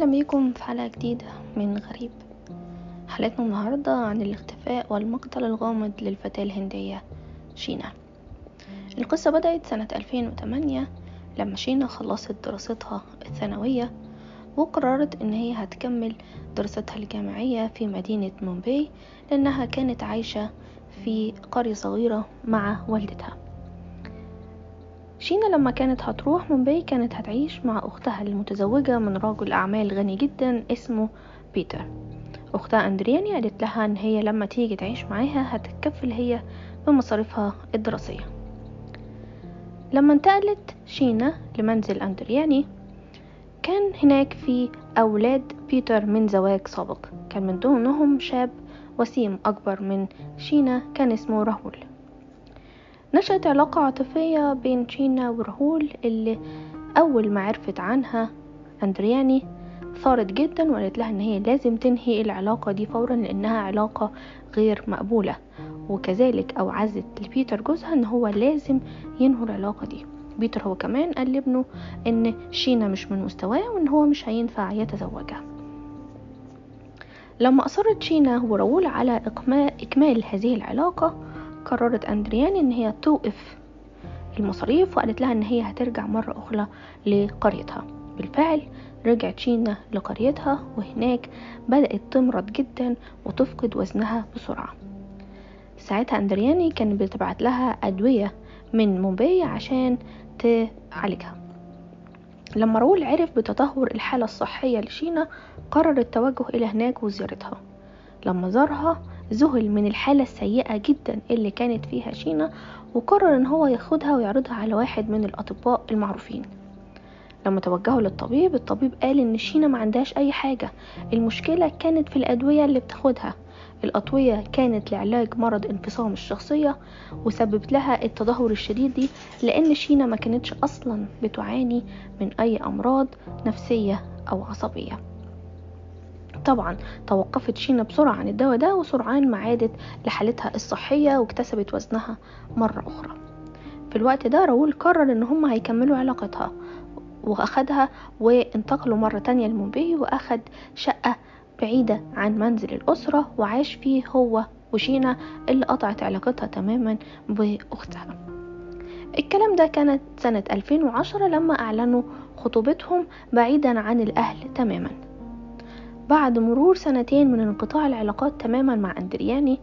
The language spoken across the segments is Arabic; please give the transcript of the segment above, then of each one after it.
أهلا بيكم في حلقة جديدة من غريب. حلقتنا النهاردة عن الاختفاء والمقتل الغامض للفتاة الهندية شينا. القصة بدأت سنة 2008 لما شينا خلصت دراستها الثانوية وقررت إن هي هتكمل دراستها الجامعية في مدينة مومباي لأنها كانت عايشة في قرية صغيرة مع والدتها. شينا لما كانت هتروح مومباي كانت هتعيش مع أختها المتزوجة من رجل أعمال غني جدا اسمه بيتر. أختها أندرياني قالت لها إن هي لما تيجي تعيش معاها هتتكفل هي بمصاريفها الدراسية. لما انتقلت شينا لمنزل أندرياني كان هناك في أولاد بيتر من زواج سابق. كان من ضمنهم شاب وسيم أكبر من شينا كان اسمه راهول. نشأت علاقة عاطفية بين شينا وراهول اللي أول ما عرفت عنها أندرياني ثارت جدا وقالت لها إن هي لازم تنهي العلاقة دي فورا لأنها علاقة غير مقبولة. وكذلك أوعزت لبيتر جوزها إن هو لازم ينهوا العلاقة دي. بيتر هو كمان قال لابنه إن شينا مش من مستواه وإن هو مش هينفع يتزوجها. لما أصرت شينا وراول على إكمال هذه العلاقة قررت أندرياني إن هي توقف المصاريف وقالت لها إن هي هترجع مرة أخرى لقريتها. بالفعل رجعت شينا لقريتها وهناك بدأت تمرض جدا وتفقد وزنها بسرعة. ساعتها أندرياني كانت بتبعت لها أدوية من مومباي عشان تعالجها. لما راول عرف بتدهور الحالة الصحية لشينا قرر التوجه إلى هناك وزيارتها. لما زارها ذهل من الحالة السيئة جدا اللي كانت فيها شينا وقرر إن هو ياخدها ويعرضها على واحد من الأطباء المعروفين. لما توجهوا للطبيب الطبيب قال إن شينا ما عندهاش أي حاجة. المشكلة كانت في الأدوية اللي بتاخدها. الأطوية كانت لعلاج مرض انفصام الشخصية وسببت لها التدهور الشديد دي لأن شينا ما كانتش أصلا بتعاني من أي أمراض نفسية أو عصبية. طبعا توقفت شينا بسرعة عن الدواء ده وسرعان ما عادت لحالتها الصحية واكتسبت وزنها مرة أخرى. في الوقت ده راول قرر إن هم هيكملوا علاقتها وأخدها وانتقلوا مرة تانية لمومباي وأخد شقة بعيدة عن منزل الأسرة وعاش فيه هو وشينا اللي قطعت علاقتها تماما بأختها. الكلام ده كانت سنة 2010 لما أعلنوا خطوبتهم بعيدا عن الأهل تماما. بعد مرور سنتين من انقطاع العلاقات تماما مع أندرياني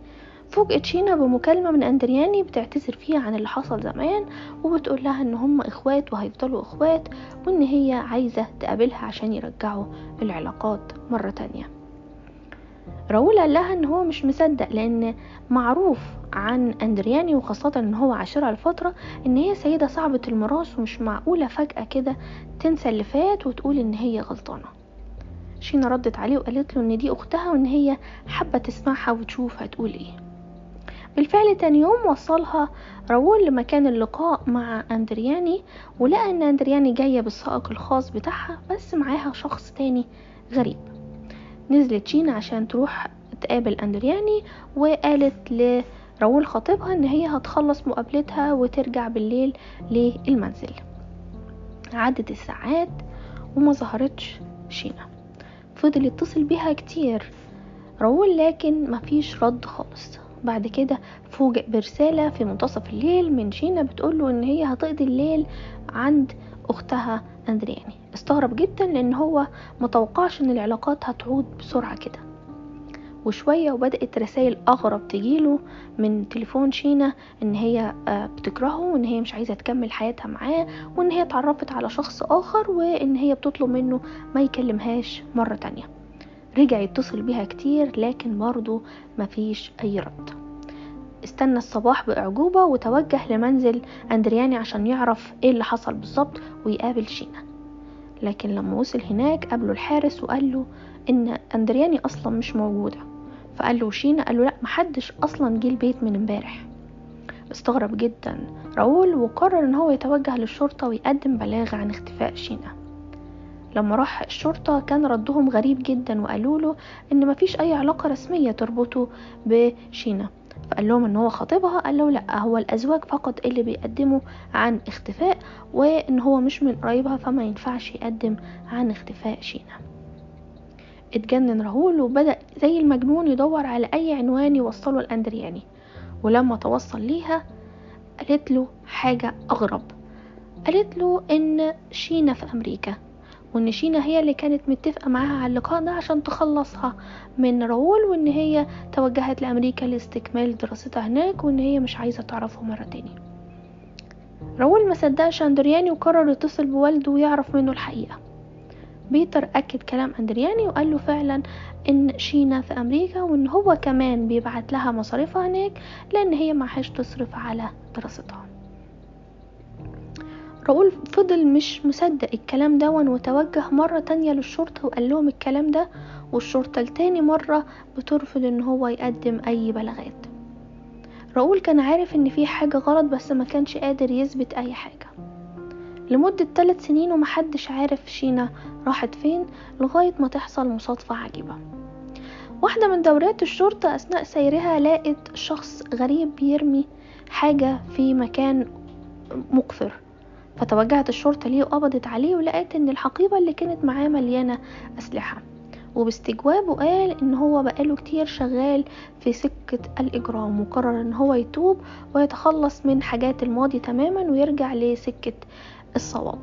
فوجئت شينا بمكالمة من أندرياني بتعتذر فيها عن اللي حصل زمان وبتقول لها إن هم إخوات وهيفضلوا إخوات وإن هي عايزة تقابلها عشان يرجعوا العلاقات مرة تانية. راول قال لها إن هو مش مصدق لأن معروف عن أندرياني وخاصة إن هو عاشرها لفترة إن هي سيدة صعبة المراس ومش معقولة فجأة كده تنسى اللي فات وتقول إن هي غلطانة. شينا ردت عليه وقالت له إن دي أختها وإن هي حابة تسمعها وتشوف هتقول إيه. بالفعل تاني يوم وصلها راول لمكان اللقاء مع أندرياني ولقى إن أندرياني جاية بالسائق الخاص بتاعها بس معاها شخص تاني غريب. نزلت شينا عشان تروح تقابل أندرياني وقالت لراول خطيبها إن هي هتخلص مقابلتها وترجع بالليل للمنزل. عدت الساعات وما ظهرتش شينا. فضل يتصل بيها كتير. راول لكن مفيش رد خالص. بعد كده فوجئ برسالة في منتصف الليل من شينا بتقوله إن هي هتقضي الليل عند أختها أندرياني. استغرب جدا لأن هو متوقعش إن العلاقات هتعود بسرعة كده. وشوية وبدأت رسائل أغرب تجيله من تليفون شينا إن هي بتكرهه وإن هي مش عايزة تكمل حياتها معاه وإن هي اتعرفت على شخص آخر وإن هي بتطلب منه ما يكلمهاش مرة تانية. رجع يتصل بيها كتير لكن برضه مفيش أي رد. استنى الصباح بأعجوبة وتوجه لمنزل أندرياني عشان يعرف إيه اللي حصل بالظبط ويقابل شينا. لكن لما وصل هناك قابله الحارس وقال له إن أندرياني أصلا مش موجودة. فقال له شينا قال له لا محدش أصلا جه البيت من امبارح. استغرب جدا راول وقرر إن هو يتوجه للشرطة ويقدم بلاغ عن اختفاء شينا. لما راح الشرطة كان ردهم غريب جدا وقالوا له إن مفيش أي علاقة رسمية تربطه بشينا. فقال لهم إن هو خطيبها قال له لا هو الأزواج فقط اللي بيقدموا عن اختفاء وإن هو مش من قرايبها فما ينفعش يقدم عن اختفاء شينا. اتجنن راهول وبدأ زي المجنون يدور على أي عنوان يوصله لأندرياني ولما توصل ليها قالت له حاجة أغرب. قالت له إن شينا في أمريكا وإن شينا هي اللي كانت متفقة معاها على اللقاء ده عشان تخلصها من راول وإن هي توجهت لأمريكا لاستكمال دراستها هناك وإن هي مش عايزة تعرفه مرة تاني. راول ما صدقش أندرياني وقرر يتصل بوالده ويعرف منه الحقيقة. بيتر أكد كلام أندرياني وقال له فعلا إن شينا في أمريكا وإن هو كمان بيبعت لها مصاريفها هناك لأن هي معهاش تصرف على دراستها. راؤول فضل مش مصدق الكلام دون وتوجه مرة تانية للشرطة وقال لهم الكلام ده والشرطة لتاني مرة بترفض إن هو يقدم أي بلاغات. راؤول كان عارف إن في حاجة غلط بس ما كانش قادر يثبت أي حاجة. لمدة ثلاث سنين ومحدش عارف شينا راحت فين لغاية ما تحصل مصادفة عجيبة. واحدة من دورات الشرطة أثناء سيرها لقت شخص غريب بيرمي حاجة في مكان مقفر. فتوجهت الشرطة ليه وقبضت عليه ولقيت إن الحقيبة اللي كانت معاه مليانة أسلحة. وباستجوابه قال إن هو بقاله كتير شغال في سكة الإجرام وقرر إن هو يتوب ويتخلص من حاجات الماضي تماما ويرجع لسكة الصواب.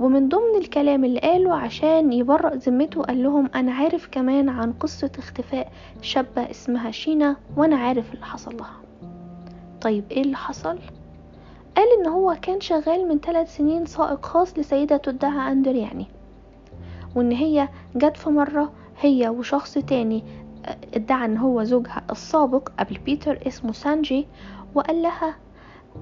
ومن ضمن الكلام اللي قاله عشان يبرأ ذمته قال لهم أنا عارف كمان عن قصة اختفاء شابة اسمها شينا وأنا عارف اللي حصل لها. طيب إيه اللي حصل؟ قال إن هو كان شغال من ثلاث سنين سائق خاص لسيدة تدعى أندرياني وإن هي جت في مرة هي وشخص تاني ادعى إن هو زوجها السابق قبل بيتر اسمه سانجي وقال لها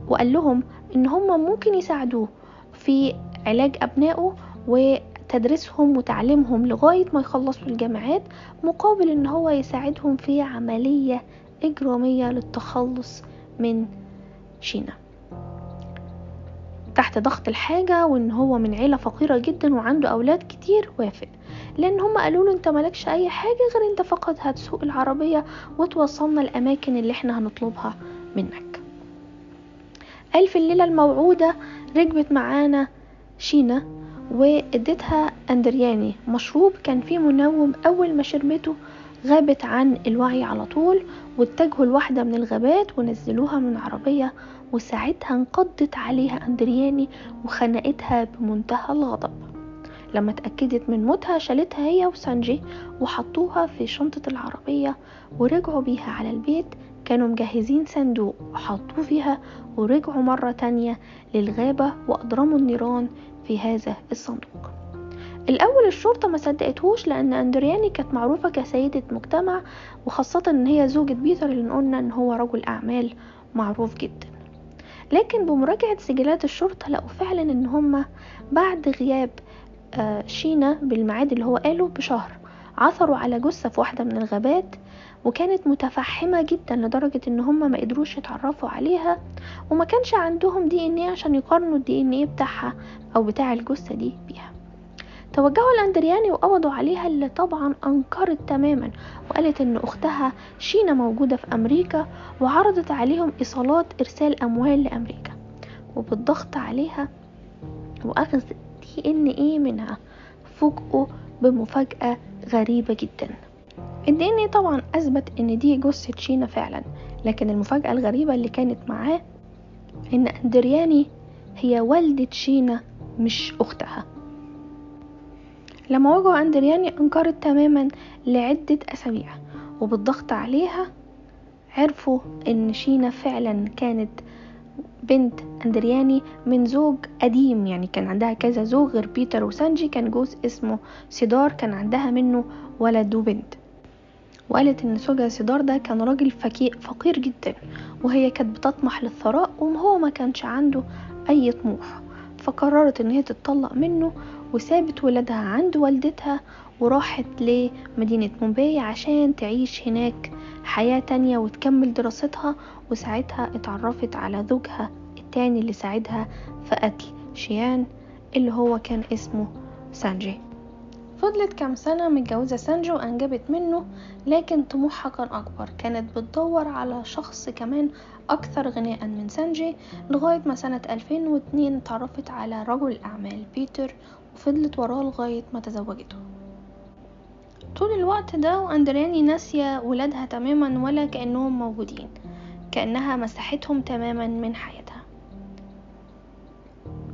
وقال لهم إن هم ممكن يساعدوه في علاج أبنائه وتدريسهم وتعليمهم لغاية ما يخلصوا الجامعات مقابل إن هو يساعدهم في عملية إجرامية للتخلص من شينا. تحت ضغط الحاجة وإن هو من عيلة فقيرة جدا وعنده أولاد كتير وافق. لأن هم قالوا له أنت مالكش أي حاجة غير أنت فقط هتسوق العربية وتوصلنا الأماكن اللي إحنا هنطلبها منك. في الليلة الموعودة ركبت معانا شينا واديتها أندرياني. مشروب كان فيه منوم أول ما شربته غابت عن الوعي على طول واتجهوا لواحدة من الغابات ونزلوها من عربية وساعتها انقضت عليها أندرياني وخنقتها بمنتهى الغضب. لما اتأكدت من موتها شالتها هي وسانجي وحطوها في شنطة العربية ورجعوا بيها على البيت كانوا مجهزين صندوق وحطوه فيها ورجعوا مرة تانية للغابة وأضرموا النيران في هذا الصندوق. الأول الشرطة ما صدقتهوش لأن أندرياني كانت معروفة كسيدة مجتمع وخاصة إن هي زوجة بيتر اللي قلنا إن هو رجل أعمال معروف جدا. لكن بمراجعة سجلات الشرطة لقوا فعلا إن هما بعد غياب شينا بالميعاد اللي هو قاله بشهر. عثروا على جثة في واحدة من الغابات وكانت متفحمة جدا لدرجة إن هم ما قدروش يتعرفوا عليها وما كانش عندهم دي ان إيه عشان يقارنوا الدي ان إيه بتاعها أو بتاع الجثة دي بيها. توجهوا لأندرياني وقبضوا عليها اللي طبعا أنكرت تماما وقالت إن أختها شينا موجودة في أمريكا وعرضت عليهم إيصالات إرسال أموال لأمريكا. وبالضغط عليها واخذ دي ان إيه منها. فوجئوا بمفاجأة غريبة جدا. الدي إن إيه طبعا أثبت إن دي جثة شينا فعلا لكن المفاجأة الغريبة اللي كانت معاه إن أندرياني هي والدة شينا مش أختها. لما واجهوا أندرياني أنكرت تماما لعدة أسابيع وبالضغط عليها عرفوا إن شينا فعلا كانت بنت أندرياني من زوج قديم يعني كان عندها كذا زوج غير بيتر وسانجي كان جوز اسمه سيدار كان عندها منه ولد وبنت. وقالت إن زوجها سيدار ده كان راجل فقير جدا وهي كانت بتطمح للثراء وهو ما كانش عنده أي طموح. فقررت إن هي تتطلق منه وسابت ولادها عند والدتها وراحت لمدينة مومباي عشان تعيش هناك حياة تانية وتكمل دراستها وساعتها اتعرفت على زوجها التاني اللي ساعدها في قتل شينا اللي هو كان اسمه سانجي. فضلت كام سنة متجوزة سانجي وأنجبت منه لكن طموحها كان أكبر. كانت بتدور على شخص كمان أكثر غنى من سانجي لغاية ما سنة 2002 تعرفت على رجل أعمال بيتر وفضلت وراه لغاية ما تزوجته. طول الوقت ده وأندرياني ناسية ولادها تماما ولا كأنهم موجودين كأنها مسحتهم تماما من حياتها.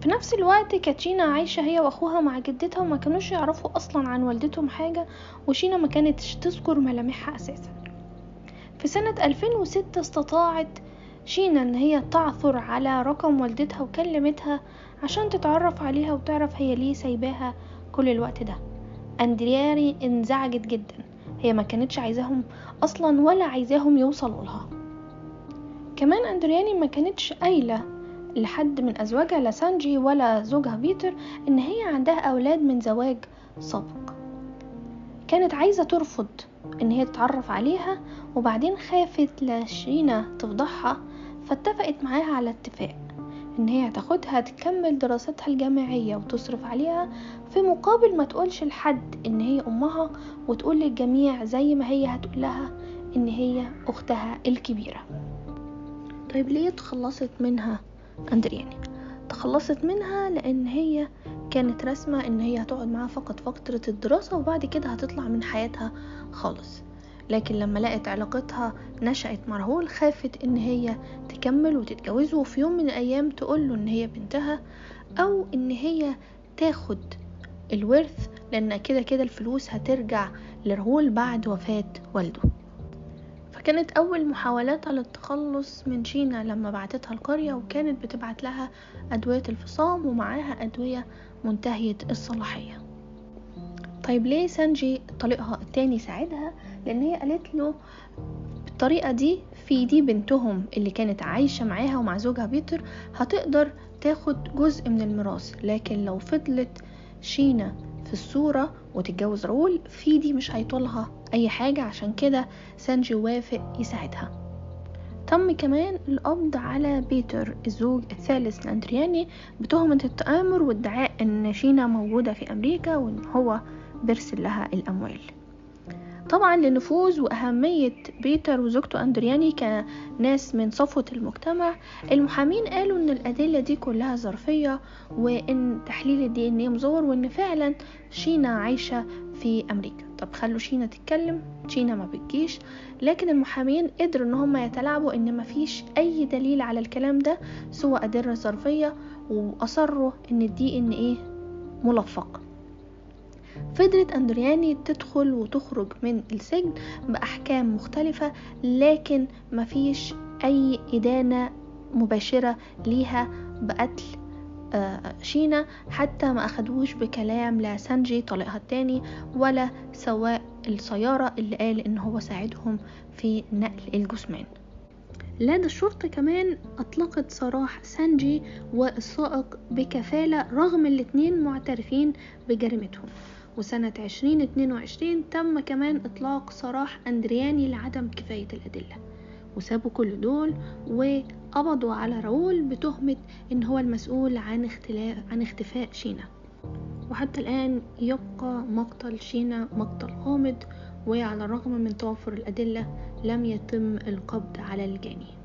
في نفس الوقت كانت شينا عايشة هي وأخوها مع جدتها وما كانوش يعرفوا أصلا عن والدتهم حاجة وشينا ما كانتش تذكر ملامحها أساسا. في سنة 2006 استطاعت شينا إن هي تعثر على رقم والدتها وكلمتها عشان تتعرف عليها وتعرف هي ليه سايباها كل الوقت ده. أندرياري انزعجت جدا. هي ما كانتش عايزاهم أصلا ولا عايزاهم يوصلوا لها. كمان اندرياني ما كانتش قايلة لحد من ازواجها لا سانجي ولا زوجها بيتر إن هي عندها أولاد من زواج سابق. كانت عايزة ترفض إن هي تتعرف عليها وبعدين خافت لشينا تفضحها فاتفقت معاها على اتفاق إن هي هتاخدها تكمل دراستها الجامعية وتصرف عليها في مقابل ما تقولش لحد إن هي أمها وتقول للجميع زي ما هي هتقول لها إن هي أختها الكبيرة. طيب ليه تخلصت منها؟ اندرياني تخلصت منها لأن هي كانت رسمة إن هي هتقعد معاها فقط فترة الدراسة وبعد كده هتطلع من حياتها خالص. لكن لما لقت علاقتها نشأت مع خافت إن هي تكمل وتتجوزه وفي يوم من الأيام تقوله إن هي بنتها أو إن هي تاخد الورث لأن كده كده الفلوس هترجع لراهول بعد وفاة والده. فكانت أول محاولاتها للتخلص من شينا لما بعتتها القرية وكانت بتبعت لها أدوية الفصام ومعاها أدوية منتهية الصلاحية. طيب ليه سانجي طليقها التاني ساعدها لأن هي قالت له بالطريقة دي فيدي بنتهم اللي كانت عايشة معاها ومع زوجها بيتر هتقدر تاخد جزء من الميراث لكن لو فضلت شينا في الصورة وتتجوز راول فيدي مش هيطولها أي حاجة عشان كده سانجي وافق يساعدها. تم كمان القبض على بيتر الزوج الثالث لأندرياني بتهمة التآمر وادعاء أن شينا موجودة في أمريكا وأن هو بيرسل لها الأموال. طبعا لنفوذ وأهمية بيتر وزوجته أندرياني كناس من صفوة المجتمع. المحامين قالوا إن الأدلة دي كلها ظرفية وإن تحليل ال DNA مزور وإن فعلا شينا عايشة في أمريكا. طب خلوا شينا تتكلم شينا ما بتجيش. لكن المحامين قدروا إن هم يتلاعبوا إن مفيش أي دليل على الكلام ده سوى أدلة ظرفية وأصروا إن الدي إن إيه ملفق. فضلت أندرياني تدخل وتخرج من السجن بأحكام مختلفة لكن مفيش أي إدانة مباشرة ليها بقتل آه، شينا حتى ما أخدوش بكلام لا سانجي طليقها التاني ولا سواء السيارة اللي قال إن هو ساعدهم في نقل الجثمان. لا ده الشرطة كمان أطلقت سراح سانجي والسائق بكفالة رغم الاتنين معترفين بجريمتهم. وسنة عشرين اتنين وعشرين تم كمان إطلاق سراح أندرياني لعدم كفاية الأدلة. وسابوا كل دول وقبضوا على راول بتهمة إن هو المسؤول عن, عن اختفاء شينا. وحتى الآن يبقى مقتل شينا مقتل غامض وعلى الرغم من توفر الأدلة لم يتم القبض على الجاني.